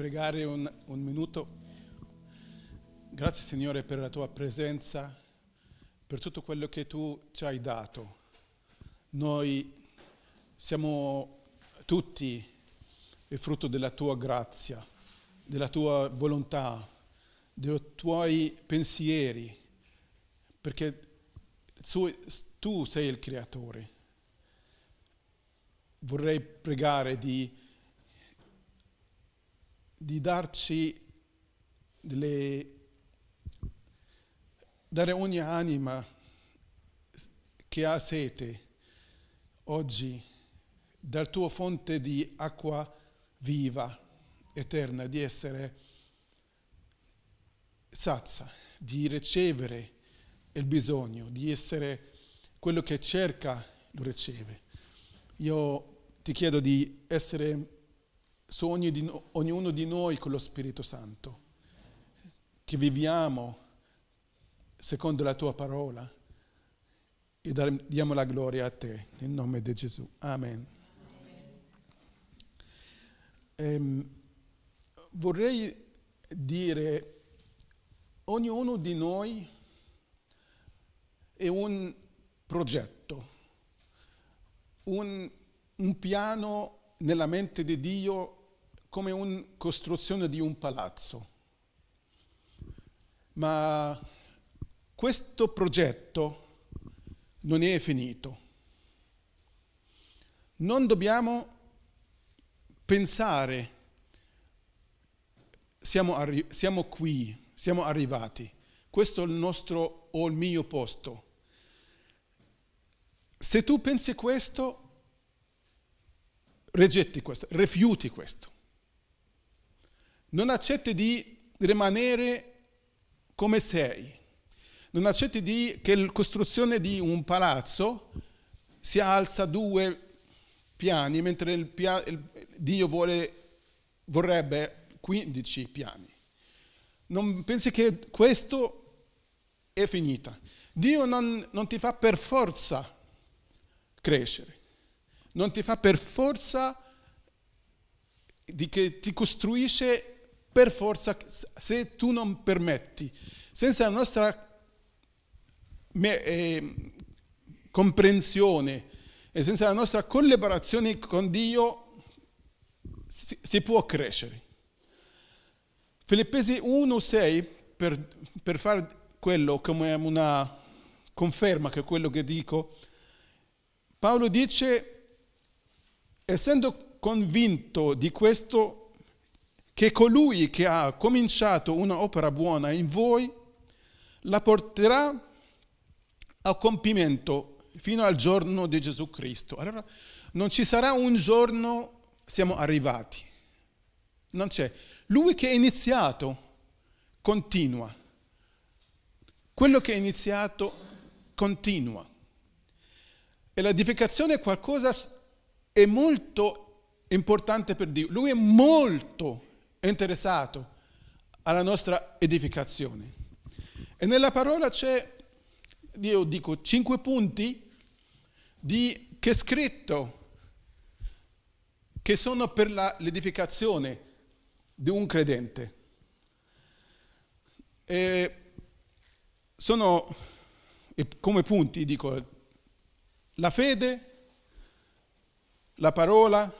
pregare un, un minuto? Grazie Signore per la tua presenza, per tutto quello che tu ci hai dato. Noi siamo tutti frutto della tua grazia, della tua volontà, dei tuoi pensieri, perché tu sei il creatore. Vorrei pregare di, di darci delle dare ogni anima che ha sete oggi dal tuo fonte di acqua viva, eterna, di essere sazza, di ricevere il bisogno, di essere quello che cerca, lo riceve. Io ti chiedo di essere su ogni di, ognuno di noi con lo Spirito Santo, che viviamo secondo la tua parola e diamo la gloria a te, nel nome di Gesù. Amen. Ehm, vorrei dire, ognuno di noi è un progetto, un, un piano nella mente di Dio come una costruzione di un palazzo. Ma questo progetto non è finito. Non dobbiamo pensare, siamo, arri- siamo qui, siamo arrivati, questo è il nostro o il mio posto. Se tu pensi questo, rigetti questo, rifiuti questo. Non accetti di rimanere come sei non accetti di, che la costruzione di un palazzo si alza due piani, mentre il pia, il, Dio vuole, vorrebbe 15 piani. Non pensi che questo è finita. Dio non, non ti fa per forza crescere, non ti fa per forza di che ti costruisce per forza se tu non permetti. Senza la nostra eh, comprensione e senza la nostra collaborazione con Dio si, può crescere. Filippesi 1,6 per, per fare quello come una conferma che quello che dico, Paolo dice, essendo convinto di questo, che colui che ha cominciato un'opera buona in voi la porterà a compimento fino al giorno di Gesù Cristo. Allora non ci sarà un giorno siamo arrivati. Non c'è. Lui che ha iniziato continua. Quello che ha iniziato continua. E l'edificazione è qualcosa è molto importante per Dio. Lui è molto interessato alla nostra edificazione. E nella parola c'è io dico cinque punti di, che è scritto che sono per la, l'edificazione di un credente. E sono come punti, dico, la fede, la parola,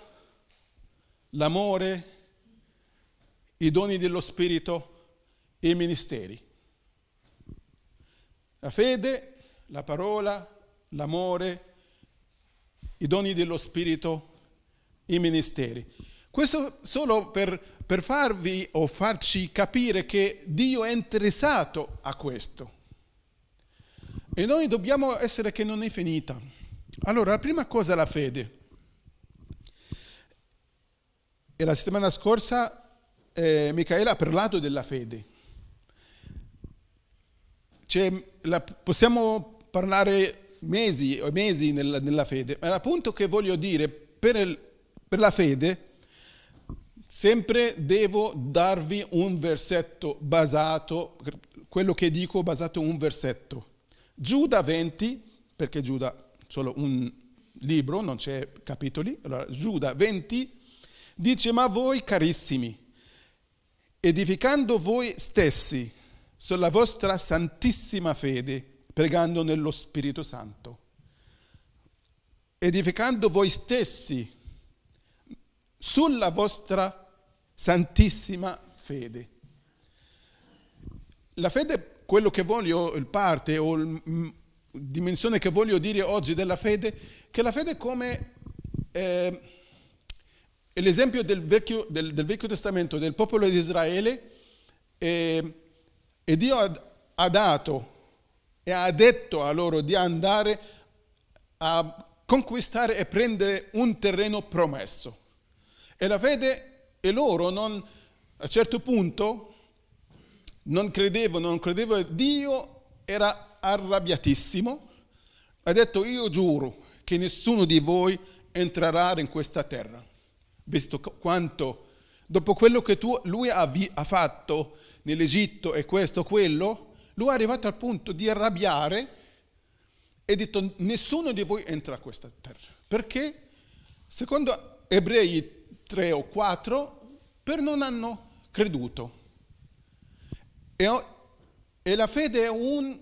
l'amore, i doni dello Spirito e i ministeri. La fede, la parola, l'amore, i doni dello Spirito, i ministeri. Questo solo per, per farvi o farci capire che Dio è interessato a questo. E noi dobbiamo essere che non è finita. Allora, la prima cosa è la fede. E la settimana scorsa eh, Michaela ha parlato della fede. La, possiamo parlare mesi e mesi nella, nella, fede, ma il punto che voglio dire, per, il, per la fede, sempre devo darvi un versetto basato, quello che dico basato un versetto. Giuda 20, perché Giuda solo un libro, non c'è capitoli, allora Giuda 20 dice, ma voi carissimi, edificando voi stessi sulla vostra santissima fede, pregando nello Spirito Santo. Edificando voi stessi sulla vostra santissima fede. La fede, quello che voglio, il parte o la dimensione che voglio dire oggi della fede, che la fede è come eh, l'esempio del vecchio, del, del vecchio, Testamento, del popolo di Israele, eh, e Dio ha, ha dato e ha detto a loro di andare a conquistare e prendere un terreno promesso. E la fede, e loro non, a un certo punto non credevano, non credevano, Dio era arrabbiatissimo, ha detto io giuro che nessuno di voi entrerà in questa terra, visto quanto, dopo quello che tu, lui ha, vi, ha fatto nell'Egitto e questo, quello, lui è arrivato al punto di arrabbiare e ha detto nessuno di voi entra a questa terra. Perché? Secondo Ebrei 3 o 4 per non hanno creduto. E, e la fede è, un,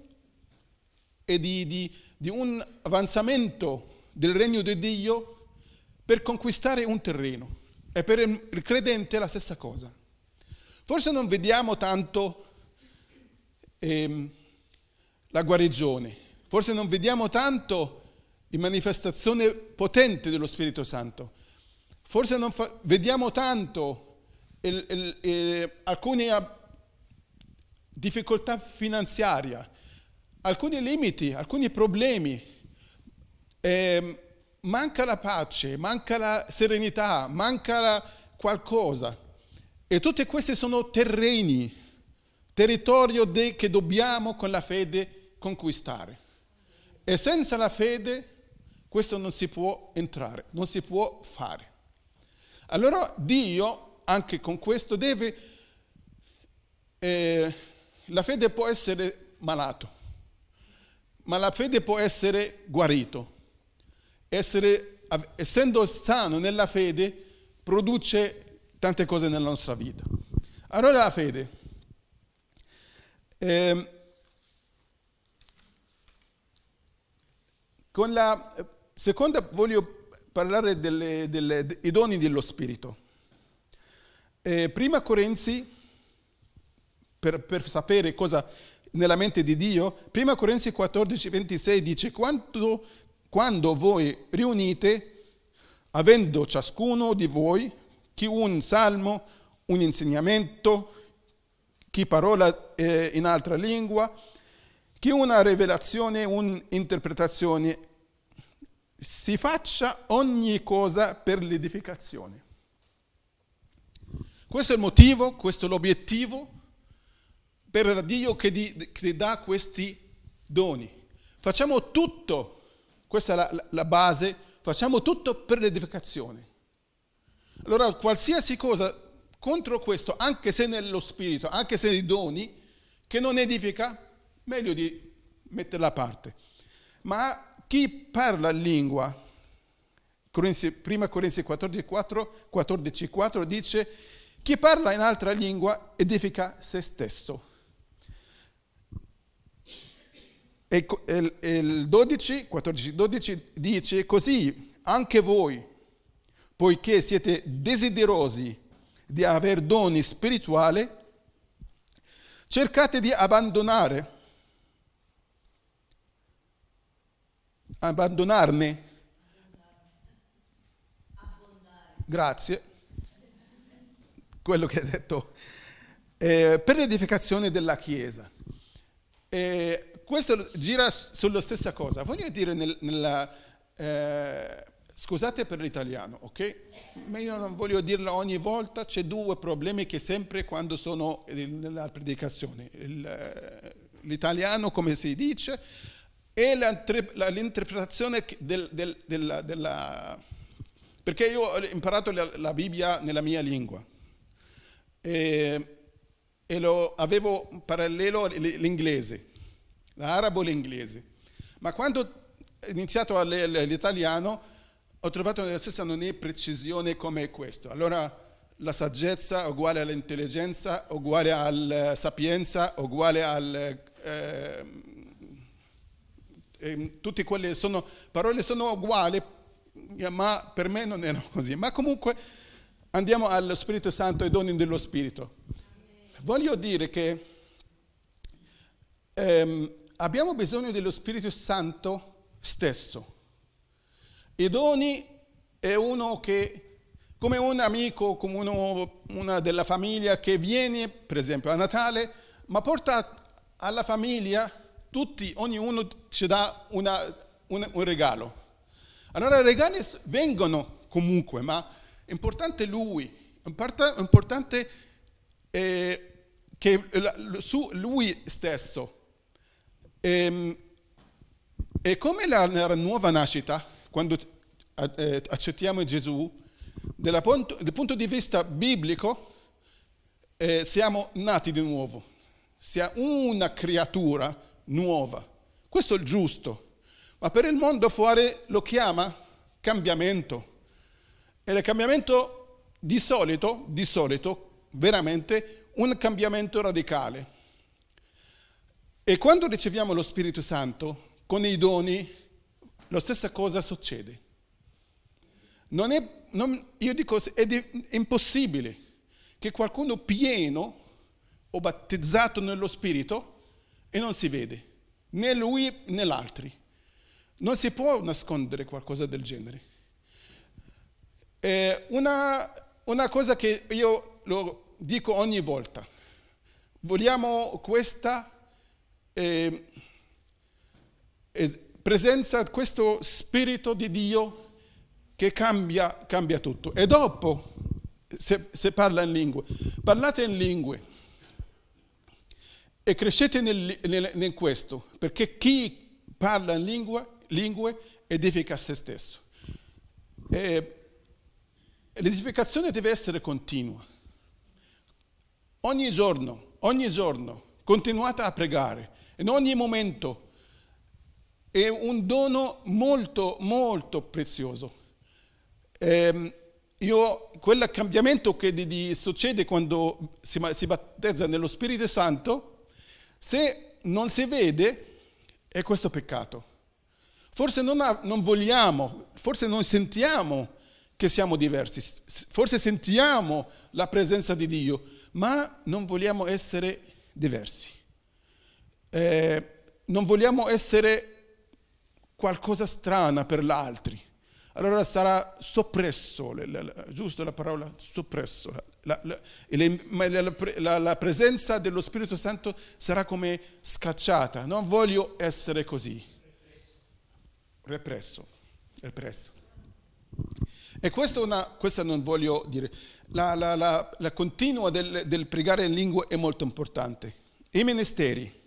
è di, di, di un avanzamento del regno di Dio per conquistare un terreno. E per il credente è la stessa cosa. Forse non vediamo tanto ehm, la guarigione, forse non vediamo tanto la manifestazione potente dello Spirito Santo, Forse non fa, vediamo tanto il, il, il, alcune difficoltà finanziarie, alcuni limiti, alcuni problemi. Eh, manca la pace, manca la serenità, manca la qualcosa. E tutti questi sono terreni, territorio de, che dobbiamo con la fede conquistare. E senza la fede questo non si può entrare, non si può fare. Allora Dio, anche con questo, deve... Eh, la fede può essere malato, ma la fede può essere guarito. Essere, essendo sano nella fede, produce tante cose nella nostra vita. Allora la fede. Eh, con la seconda voglio parlare delle, delle, dei doni dello Spirito. Eh, prima Corinzi, per, per, sapere cosa nella mente di Dio, prima Corinzi 14, 26 dice, quando, quando voi riunite, avendo ciascuno di voi chi un salmo, un insegnamento, chi parola eh, in altra lingua, chi una rivelazione, un'interpretazione si faccia ogni cosa per l'edificazione. Questo è il motivo, questo è l'obiettivo per Dio che, che dà questi doni. Facciamo tutto, questa è la, la base, facciamo tutto per l'edificazione. Allora qualsiasi cosa contro questo, anche se nello spirito, anche se nei doni, che non edifica, meglio di metterla a parte. Ma chi parla lingua, prima Corinzi 14, 4, 14, 4 dice, chi parla in altra lingua edifica se stesso. E il 12, 14, 12 dice così, anche voi, poiché siete desiderosi di avere doni spirituali, cercate di abbandonare abbandonarne. Grazie. Quello che ha detto. Eh, per l'edificazione della Chiesa. Eh, questo gira sulla stessa cosa. Voglio dire nel, nella... Eh, scusate per l'italiano, ok? Ma io non voglio dirlo ogni volta, c'è due problemi che sempre quando sono nella predicazione. Il, eh, l'italiano, come si dice, e l'interpretazione del, del, della, della, perché io ho imparato la, la Bibbia nella mia lingua e, e lo, avevo parallelo l'inglese, l'arabo e l'inglese. Ma quando ho iniziato l'italiano ho trovato che la stessa non è precisione come questo. Allora alla saggezza, uguale all'intelligenza, uguale alla sapienza, uguale al... Eh, eh, tutte quelle sono, parole sono uguali, ma per me non erano così. Ma comunque andiamo allo Spirito Santo e doni dello Spirito. Voglio dire che ehm, abbiamo bisogno dello Spirito Santo stesso. I doni è uno che come un amico, come uno, una della famiglia che viene, per esempio, a Natale, ma porta alla famiglia, tutti, ognuno ci dà una, una, un regalo. Allora i regali vengono comunque, ma è importante lui, è importante eh, che su lui stesso. E, ehm, e come la, nuova nascita, quando eh, accettiamo Gesù, punto, dal punto di vista biblico, eh, siamo nati di nuovo, siamo una creatura nuova. Questo è il giusto. Ma per il mondo fuori lo chiama cambiamento. E il cambiamento di solito, di solito, veramente un cambiamento radicale. E quando riceviamo lo Spirito Santo, con i doni, la stessa cosa succede. Non è non, io dico, è, impossibile che qualcuno pieno o battezzato nello Spirito e non si vede, né lui né gli altri. Non si può nascondere qualcosa del genere. Eh, una, una, cosa che io lo dico ogni volta, vogliamo questa eh, presenza, questo Spirito di Dio che cambia, cambia tutto. E dopo, se, se, parla in lingue, parlate in lingue e crescete nel, nel, in questo, perché chi parla in lingua, lingue edifica se stesso. E l'edificazione deve essere continua. Ogni giorno, ogni giorno, continuate a pregare, in ogni momento. È un dono molto, molto prezioso. Eh, io, quel cambiamento che di, di succede quando si, si, battezza nello Spirito Santo, se non si vede, è questo peccato. Forse non, ha, non vogliamo, forse non sentiamo che siamo diversi, forse sentiamo la presenza di Dio, ma non vogliamo essere diversi. Eh, non vogliamo essere qualcosa strana per gli altri allora sarà soppresso, giusto la parola soppresso. La, la, la, presenza dello Spirito Santo sarà come scacciata. Non voglio essere così. Represso. Represso. E una, questo non voglio dire. La, la, la, la continua del, del, pregare in lingua è molto importante. I ministeri.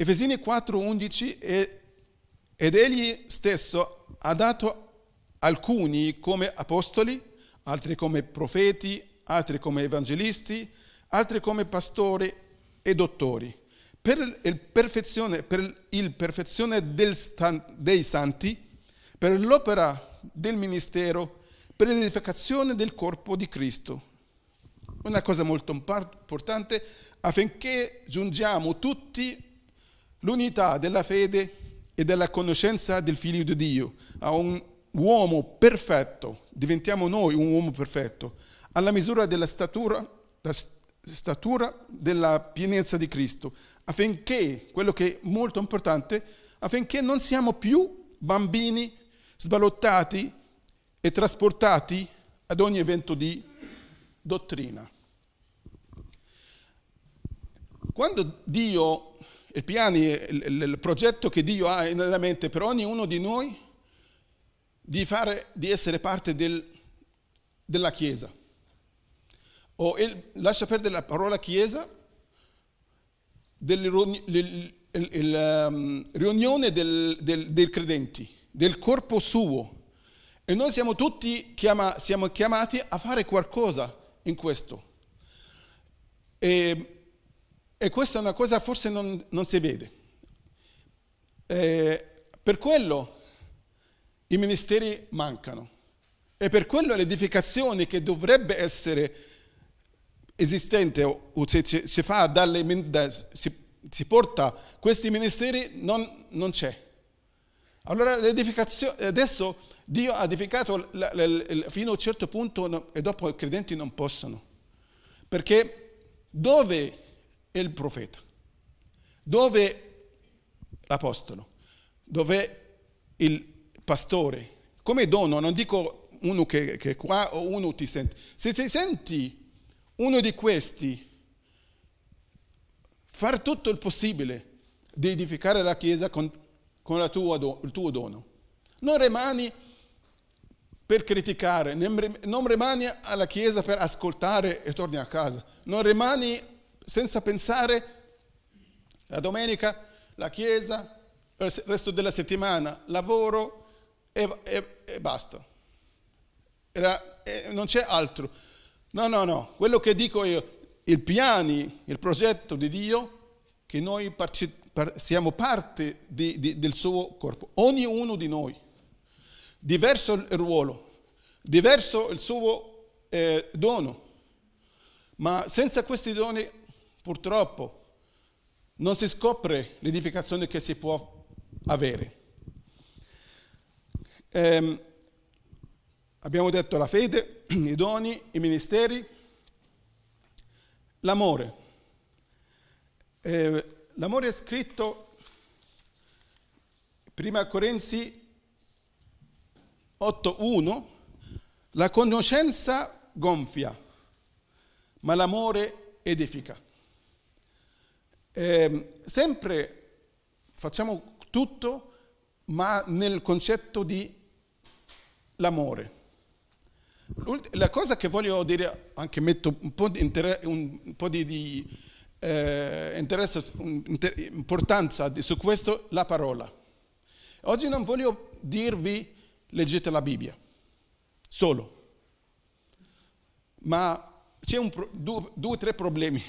Efesini 4, 11, ed egli stesso ha dato alcuni come apostoli, altri come profeti, altri come evangelisti, altri come pastori e dottori, per il perfezione, per il perfezione del, dei santi, per l'opera del ministero, per l'edificazione del corpo di Cristo. Una cosa molto importante affinché giungiamo tutti l'unità della fede e della conoscenza del Figlio di Dio, a un uomo perfetto, diventiamo noi un uomo perfetto, alla misura della statura, statura della pienezza di Cristo, affinché, quello che è molto importante, affinché non siamo più bambini sballottati e trasportati ad ogni evento di dottrina. Quando Dio, i piani, il, il progetto che Dio ha nella mente per ognuno di noi, di, fare, di essere parte del, della Chiesa. O il, lascia perdere la parola Chiesa, delle ehm, riunione del, del, dei credenti, del corpo suo. E noi siamo tutti chiama, siamo chiamati a fare qualcosa in questo. E, e questa è una cosa forse non, non si vede. E per quello i ministeri mancano. E per quello l'edificazione che dovrebbe essere esistente o se si fa dalle, si, si porta questi ministeri non, non c'è. Allora l'edificazione, adesso Dio ha edificato fino a un certo punto e dopo i credenti non possono. Perché dove è il profeta? Dove l'apostolo? Dove è il pastore? Come dono, non dico uno che, che qua o uno ti sente. Se ti senti uno di questi, fare tutto il possibile di edificare la Chiesa con, con tua, il tuo dono. Non rimani per criticare, non rimani alla Chiesa per ascoltare e torni a casa. Non rimani senza pensare la domenica, la Chiesa, il resto della settimana, lavoro e, e, e basta. Era, e non c'è altro. No, no, no. Quello che dico io, il piani, il progetto di Dio, che noi siamo parte di, di, del suo corpo, ognuno di noi. Diverso il ruolo, diverso il suo eh, dono, ma senza questi doni purtroppo non si scopre l'edificazione che si può avere. Eh, abbiamo detto la fede, i doni, i ministeri, l'amore. Eh, l'amore è scritto prima Corinzi 8.1, la conoscenza gonfia, ma l'amore edifica. Eh, sempre facciamo tutto, ma nel concetto di l'amore. La cosa che voglio dire, anche metto un po' di, inter- un po di, di eh, interesse, inter- importanza su questo, la parola. Oggi non voglio dirvi leggete la Bibbia, solo, ma c'è un, due o tre problemi.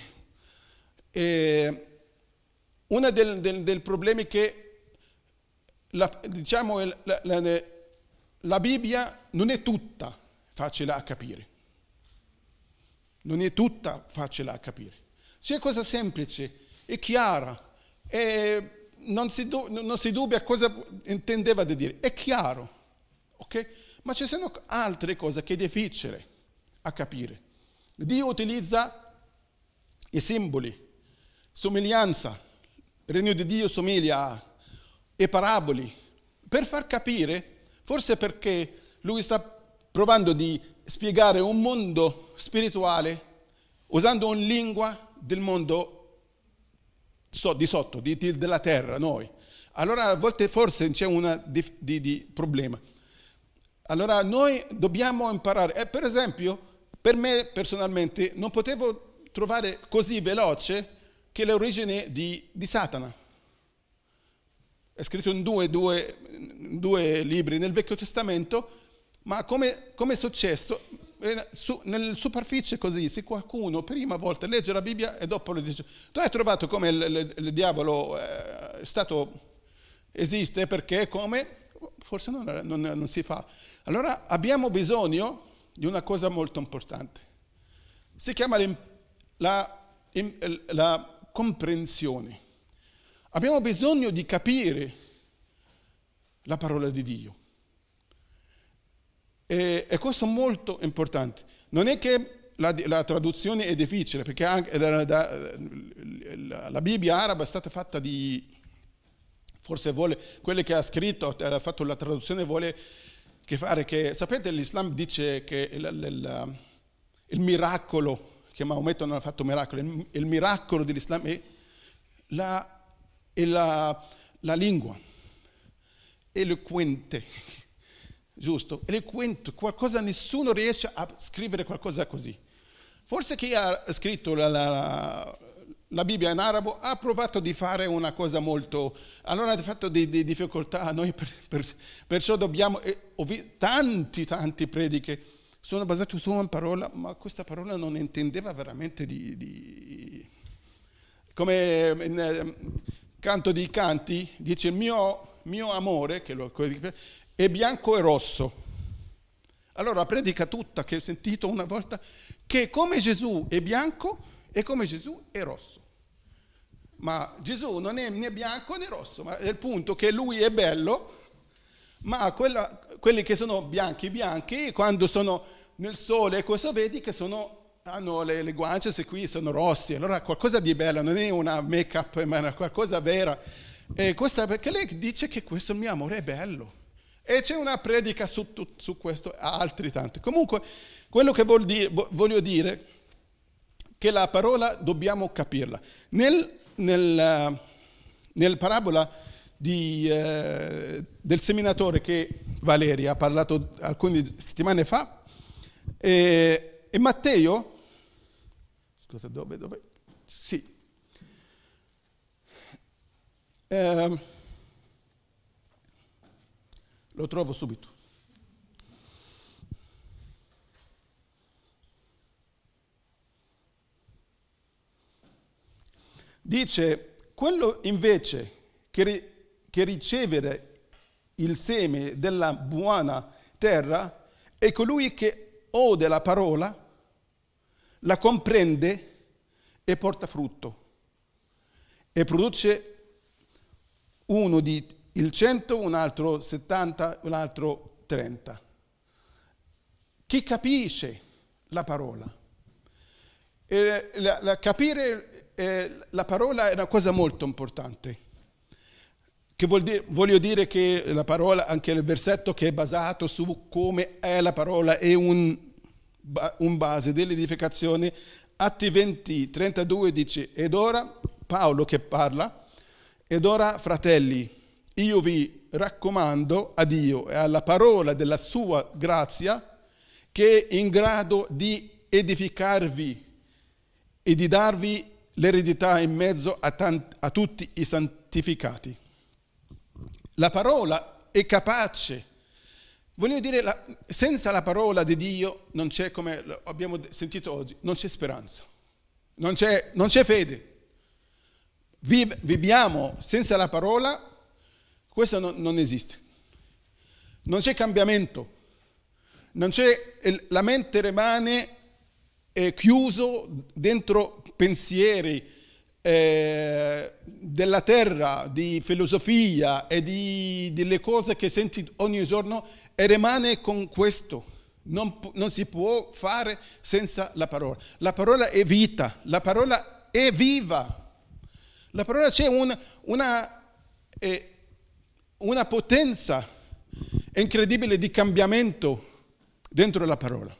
E uno dei problemi è che la, diciamo, la, la, la Bibbia non è tutta facile a capire. Non è tutta facile a capire. C'è cosa semplice, è chiara, è, non, si, non si dubbia cosa intendeva di dire, è chiaro, ok? Ma ci sono altre cose che è difficile a capire. Dio utilizza i simboli, somiglianza, il regno di Dio somiglia e paraboli per far capire, forse perché lui sta provando di spiegare un mondo spirituale usando una lingua del mondo di sotto, di, di, della terra, noi. Allora a volte forse c'è un problema. Allora noi dobbiamo imparare. Eh, per esempio, per me personalmente non potevo trovare così veloce che l'origine di, di Satana. È scritto in due, due, due, libri nel Vecchio Testamento, ma come, come è successo? Eh, su, nel superficie così, se qualcuno prima volta legge la Bibbia e dopo le dice, tu hai trovato come il, il, il diavolo eh, è stato, esiste perché come? Forse non, non, non si fa. Allora abbiamo bisogno di una cosa molto importante. Si chiama la, la comprensione. Abbiamo bisogno di capire la parola di Dio. E, e questo è molto importante. Non è che la, la traduzione è difficile, perché anche da, da, la, la Bibbia araba è stata fatta di, forse vuole, quello che ha scritto, ha fatto la traduzione, vuole che fare che, sapete, l'Islam dice che il, il, il miracolo che Maometto non ha fatto miracoli. Il, miracolo dell'Islam è la, è la, la lingua eloquente, giusto? Eloquente, qualcosa, nessuno riesce a scrivere qualcosa così. Forse chi ha scritto la, la, la Bibbia in arabo ha provato di fare una cosa molto... Allora ha fatto di, di difficoltà, noi per, per, perciò dobbiamo... Eh, tanti, tanti prediche sono basati su una parola, ma questa parola non intendeva veramente di... di... Come in eh, Canto dei Canti dice il mio, mio amore, che lo, è bianco e rosso. Allora predica tutta che ho sentito una volta che come Gesù è bianco e come Gesù è rosso. Ma Gesù non è né bianco né rosso, ma è il punto che lui è bello, ma quella, quelli che sono bianchi bianchi, quando sono nel sole, questo vedi che sono, hanno le, le guance se qui sono rossi, allora qualcosa di bello, non è una make-up, ma è qualcosa vera. E questa, perché lei dice che questo mio amore è bello. E c'è una predica su, su questo, altri tanti. Comunque, quello che dire, voglio dire è che la parola dobbiamo capirla. Nel, nel, nel parabola di, eh, del seminatore che Valeria ha parlato alcune settimane fa, eh, e Matteo, scusa dove, dove? Sì. Eh, lo trovo subito. Dice, quello invece che, ri- che ricevere il seme della buona terra è colui che ode la parola, la comprende e porta frutto e produce uno di il 100, un altro 70, un altro 30. Chi capisce la parola? E la, la, capire eh, la parola è una cosa molto importante. Che vuol dire, voglio dire che la parola, anche il versetto che è basato su come è la parola, è un, un base dell'edificazione. Atti 20, 32 dice, ed ora, Paolo che parla, ed ora fratelli, io vi raccomando a Dio e alla parola della sua grazia che è in grado di edificarvi e di darvi l'eredità in mezzo a, tanti, a tutti i santificati. La parola è capace. Voglio dire, senza la parola di Dio non c'è, come abbiamo sentito oggi, non c'è speranza, non c'è, non c'è fede. Viviamo senza la parola questo non, non esiste. Non c'è cambiamento. Non c'è, la mente rimane eh, chiuso dentro pensieri eh, della terra, di filosofia e di, delle cose che senti ogni giorno e rimane con questo. Non, non, si può fare senza la parola. La parola è vita, la parola è viva. La parola c'è un, una... Eh, una potenza incredibile di cambiamento dentro la parola.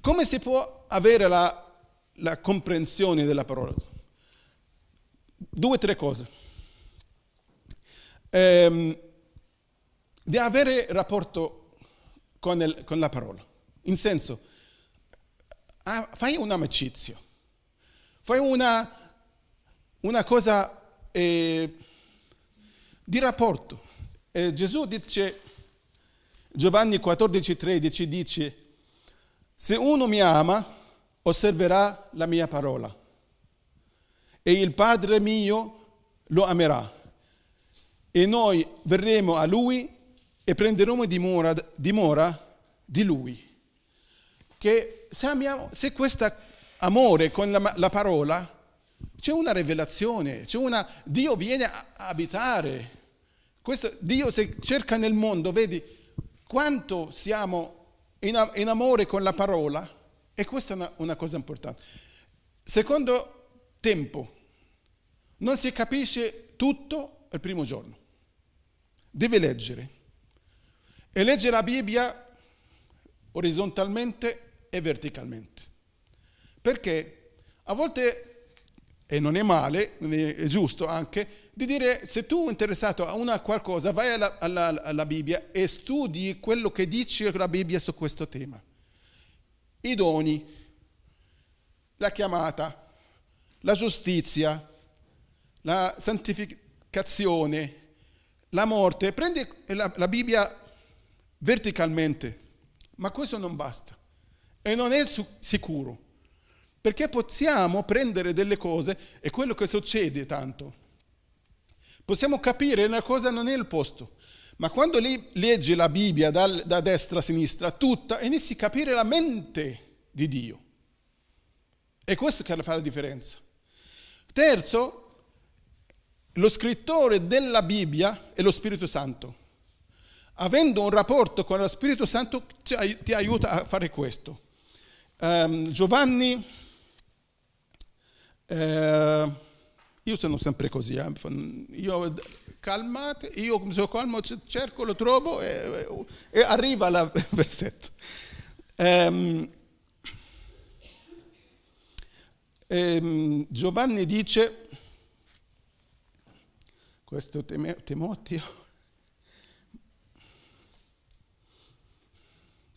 Come si può avere la, la comprensione della parola? Due o tre cose. Ehm, di avere rapporto con, il, con, la parola. In senso, fai un'amicizia, fai una, una cosa eh, di rapporto. E Gesù dice, Giovanni 14, 13 dice, se uno mi ama, osserverà la mia parola e il Padre mio lo amerà e noi verremo a lui e prenderemo dimora, dimora di lui. Che se, amiamo, se questo amore con la, la parola c'è una rivelazione, c'è una, Dio viene a abitare questo, Dio se cerca nel mondo, vedi quanto siamo in, in amore con la parola e questa è una, una cosa importante. Secondo tempo, non si capisce tutto il primo giorno. Deve leggere. E legge la Bibbia orizzontalmente e verticalmente. Perché a volte, e non è male, è giusto anche, di dire se tu sei interessato a una qualcosa, vai alla, alla, alla, Bibbia e studi quello che dice la Bibbia su questo tema. I doni, la chiamata, la giustizia, la santificazione, la morte. Prendi la, la Bibbia verticalmente, ma questo non basta e non è sicuro, perché possiamo prendere delle cose e quello che succede tanto Possiamo capire una cosa non è il posto, Ma quando leggi la Bibbia da, da destra a sinistra, tutta, inizi a capire la mente di Dio. È questo che fa la differenza. Terzo, lo scrittore della Bibbia è lo Spirito Santo. Avendo un rapporto con lo Spirito Santo ti aiuta a fare questo. Um, Giovanni, eh, io sono sempre così, eh, io calmate, io sono calmo cerco, lo trovo e, e arriva il versetto. Um, um, Giovanni dice, questo Timoteo,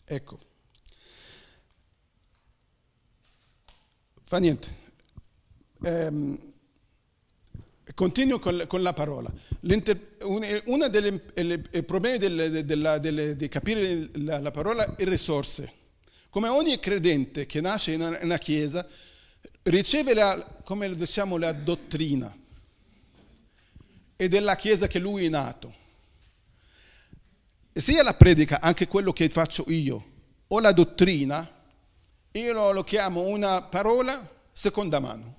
ecco, fa niente. Um, continuo con, la parola. Uno dei problemi del, della, delle, di capire la, la, parola è risorse. Come ogni credente che nasce in una chiesa, riceve la, come diciamo, la dottrina e della Chiesa che lui è nato. Sia la predica, anche quello che faccio io, o la dottrina, io lo chiamo una parola seconda mano,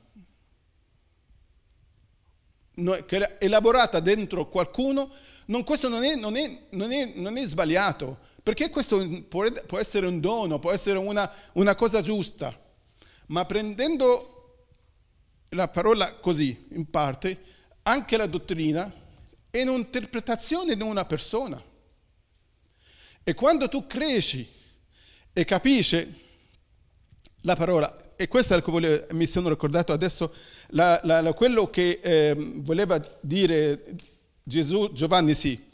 elaborata dentro qualcuno, non, questo non è, non, è, non, è, non è, sbagliato, perché questo può essere un dono, può essere una, una cosa giusta, ma prendendo la parola così, in parte, anche la dottrina è un'interpretazione di una persona. E quando tu cresci e capisci la parola, e questo è quello che mi sono ricordato adesso, la, la, quello che eh, voleva dire Gesù, Giovanni sì,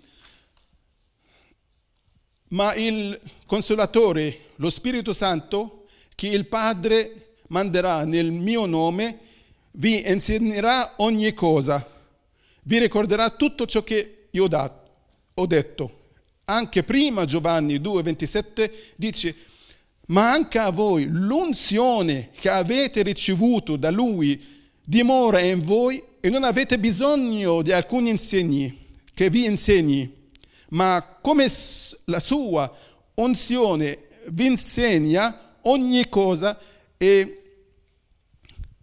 ma il consolatore, lo Spirito Santo, che il Padre manderà nel mio nome, vi insegnerà ogni cosa vi ricorderà tutto ciò che io ho detto. Anche prima Giovanni 2,27 dice, ma anche a voi l'unzione che avete ricevuto da lui dimora in voi e non avete bisogno di alcuni insegni che vi insegni, ma come la sua unzione vi insegna ogni cosa e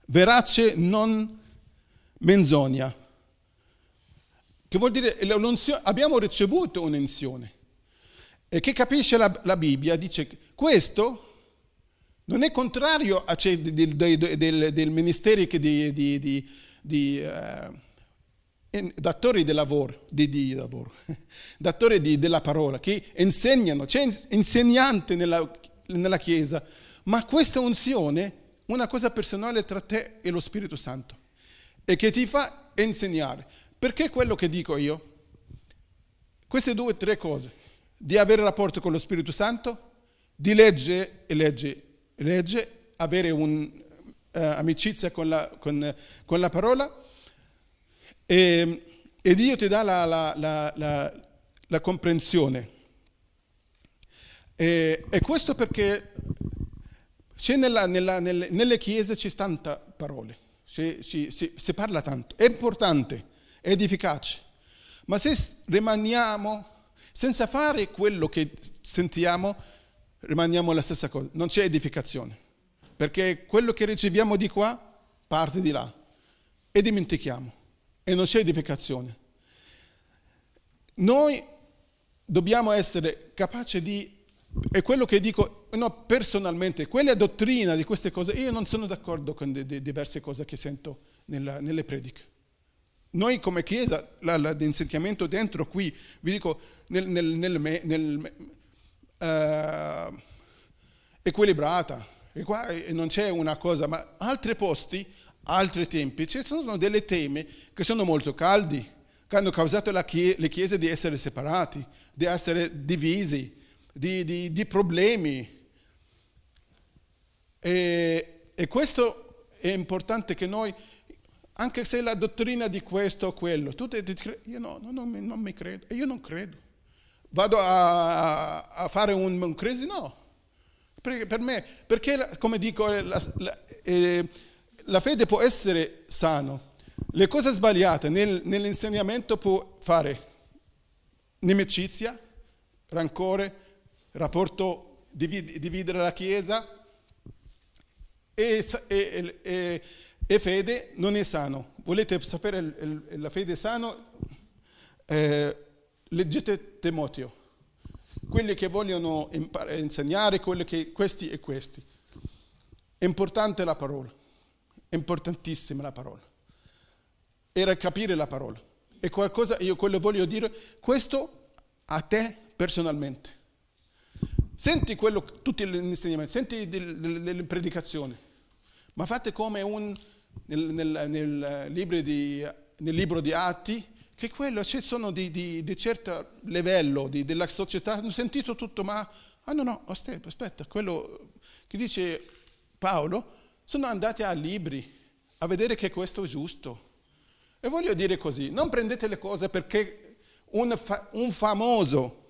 verace non menzogna. Che vuol dire abbiamo ricevuto un'unzione. E chi capisce la, la, Bibbia dice che questo non è contrario a cioè, del, del, del, del ministero di, di, di, di uh, datori di lavoro, di, di lavoro datori di, della parola, che insegnano, c'è insegnante nella, nella Chiesa, ma questa unzione una cosa personale tra te e lo Spirito Santo e che ti fa insegnare. Perché quello che dico io? Queste due o tre cose, di avere rapporto con lo Spirito Santo, di leggere e legge, legge avere un'amicizia eh, con, la, con, con la parola e, e, Dio ti dà la, la, la, la comprensione. E, e, questo perché nella, nella, nelle, nelle, chiese c'è tanta parole, si, parla tanto, è importante ed efficace. Ma se rimaniamo senza fare quello che sentiamo, rimaniamo la stessa cosa, non c'è edificazione, perché quello che riceviamo di qua parte di là e dimentichiamo e non c'è edificazione. Noi dobbiamo essere capaci di, è quello che dico no, personalmente, quella dottrina di queste cose, io non sono d'accordo con diverse cose che sento nella, nelle prediche. Noi come Chiesa, l'insegnamento dentro qui, vi dico, nel, nel, nel, nel uh, equilibrata, e qua non c'è una cosa, ma altri posti, altri tempi, ci sono delle temi che sono molto caldi, che hanno causato chie- le chiese di essere separati, di essere divisi, di, di, di problemi. E, e questo è importante che noi anche se la dottrina di questo o quello, tu ti, ti, io no, no, non, non, mi credo, e io non credo. Vado a, a fare un, un crisi? No. Per, per, me, perché come dico, la, la, eh, la, fede può essere sano, le cose sbagliate nel, nell'insegnamento può fare Nimicizia, rancore, rapporto divid- dividere la Chiesa e, e, e, e, fede non è sano. Volete sapere il, il, la fede sano? Eh, leggete Timoteo. Quelli che vogliono impar- insegnare, che, questi e questi. È importante la parola, è importantissima la parola. Era capire la parola. E qualcosa, io quello voglio dire, questo a te personalmente. Senti quello, tutti gli insegnamenti, senti le predicazioni, ma fate come un, nel, nel, nel, libro di, nel, libro di, Atti, che quello ci sono di, di, di certo livello della società, hanno sentito tutto, ma ah no no, aspetta, aspetta, quello che dice Paolo, sono andati a libri a vedere che questo è giusto. E voglio dire così, non prendete le cose perché un, fa, un famoso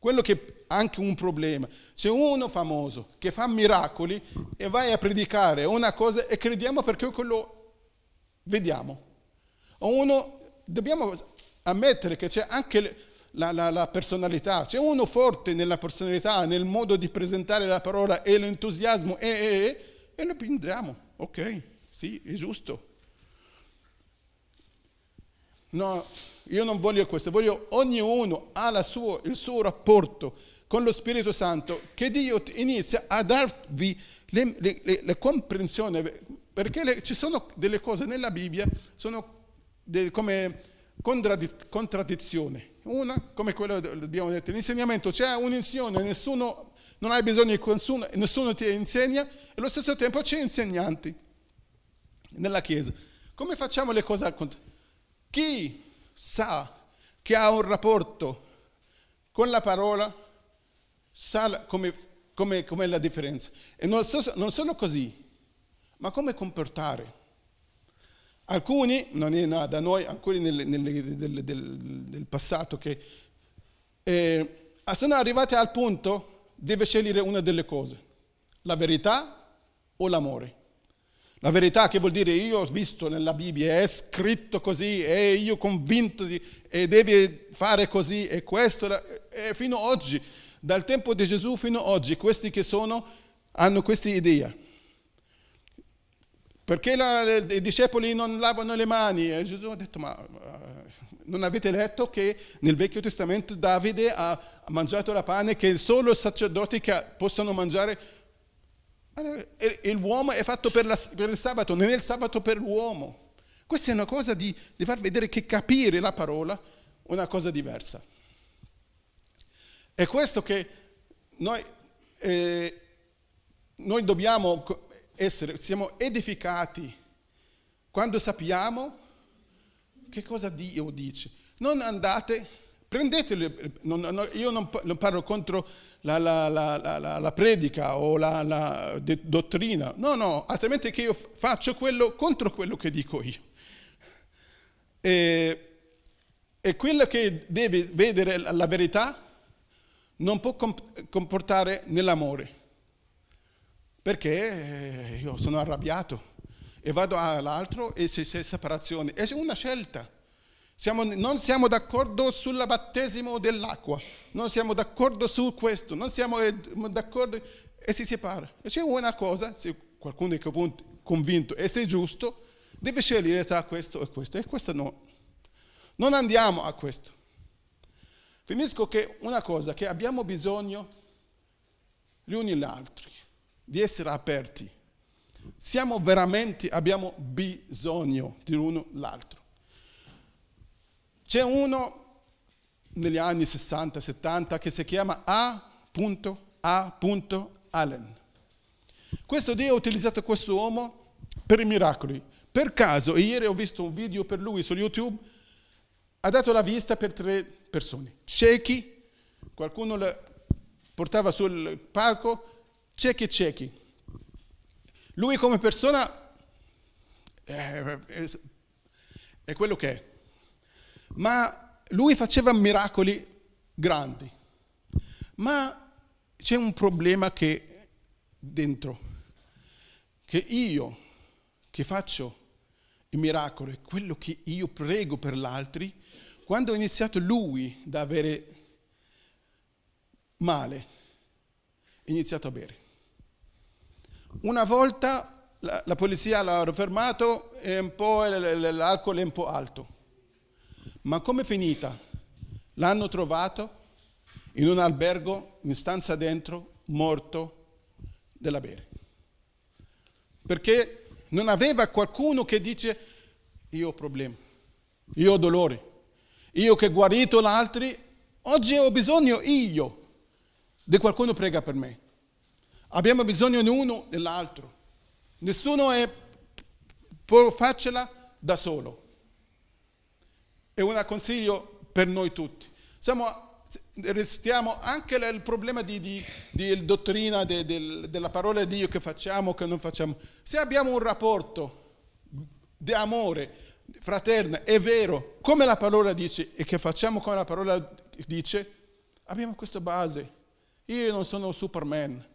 quello che è anche un problema. C'è uno famoso che fa miracoli e vai a predicare una cosa e crediamo perché quello vediamo. O uno, dobbiamo ammettere che c'è anche la, la, la, personalità, c'è uno forte nella personalità, nel modo di presentare la parola e l'entusiasmo e, e, e lo prendiamo. Ok, sì, è giusto. No, io non voglio questo, voglio ognuno ha suo, il suo rapporto con lo Spirito Santo, che Dio inizia a darvi le, le, le, le comprensione, perché ci sono delle cose nella Bibbia, sono de, come contraddizioni. Una, come quello abbiamo detto, l'insegnamento, c'è un'insieme, nessuno, non hai bisogno di nessuno, nessuno ti insegna, e allo stesso tempo c'è insegnanti nella Chiesa. Come facciamo le cose al contrario? Chi sa che ha un rapporto con la parola sa come, come, come la differenza. E non, so, non solo così, ma come comportare. Alcuni, non è da noi, alcuni nel, nel, del, del, del, passato che eh, sono arrivati al punto deve scegliere una delle cose, la verità o l'amore. La verità che vuol dire io ho visto nella Bibbia, è scritto così, e io convinto di, e devi fare così, e questo, e fino ad oggi, dal tempo di Gesù fino ad oggi, questi che sono, hanno questa idea. Perché la, i discepoli non lavano le mani? E Gesù ha detto, ma non avete letto che nel Vecchio Testamento Davide ha mangiato la pane che solo i sacerdoti possono mangiare l'uomo è fatto per, la, per, il sabato, non è il sabato per l'uomo. Questa è una cosa di, di far vedere che capire la parola è una cosa diversa. È questo che noi, eh, noi dobbiamo essere, siamo edificati quando sappiamo che cosa Dio dice. Non andate Prendetele, non, non, io non, non, parlo contro la, la, la, la predica o la, dottrina, no, no, altrimenti che io faccio quello contro quello che dico io. E, e quello che deve vedere la verità non può comportare nell'amore, perché io sono arrabbiato e vado all'altro e c'è separazione, è una scelta. Siamo, non siamo d'accordo sul battesimo dell'acqua, non siamo d'accordo su questo, non siamo d'accordo e si separa. E c'è una cosa, se qualcuno è convinto e se è giusto, deve scegliere tra questo e questo. E questo no. Non andiamo a questo. Finisco che una cosa, che abbiamo bisogno gli uni gli altri, di essere aperti. Siamo veramente, abbiamo bisogno di uno l'altro. C'è uno negli anni 60-70 che si chiama A.A. Allen. Questo Dio ha utilizzato questo uomo per i miracoli. Per caso, ieri ho visto un video per lui su YouTube, ha dato la vista per tre persone. Ciechi, qualcuno lo portava sul palco, ciechi e ciechi. Lui come persona è, è, è quello che è ma lui faceva miracoli grandi. Ma c'è un problema che dentro, che io che faccio i miracoli, quello che io prego per gli altri, quando ha iniziato lui ad avere male, ha iniziato a bere. Una volta la, la polizia l'ha fermato e un po' l'alcol è un po' alto. Ma come è finita? L'hanno trovato in un albergo, in stanza dentro, morto della bere. Perché non aveva qualcuno che dice io ho problemi, io ho dolore, io che ho guarito l'altro, oggi ho bisogno io di qualcuno prega per me. Abbiamo bisogno di uno dell'altro. Nessuno è, può farcela da solo. È un consiglio per noi tutti. Siamo restiamo anche il problema di, di, di dottrina de, de, della parola di Dio che facciamo, che non facciamo. Se abbiamo un rapporto di amore fraterno, è vero, come la parola dice e che facciamo come la parola dice, abbiamo questa base. Io non sono Superman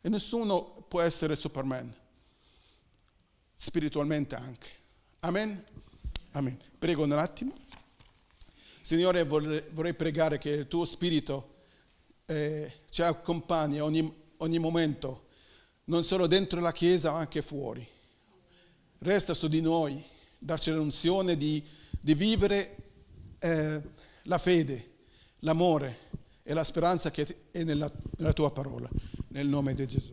e nessuno può essere Superman, spiritualmente anche. Amen? Amen. Prego un attimo. Signore, vorrei pregare che il tuo spirito eh, ci accompagni ogni, ogni momento, non solo dentro la Chiesa ma anche fuori. Resta su di noi, darci l'unzione di, di vivere eh, la fede, l'amore e la speranza che è nella, nella tua parola. Nel nome di Gesù.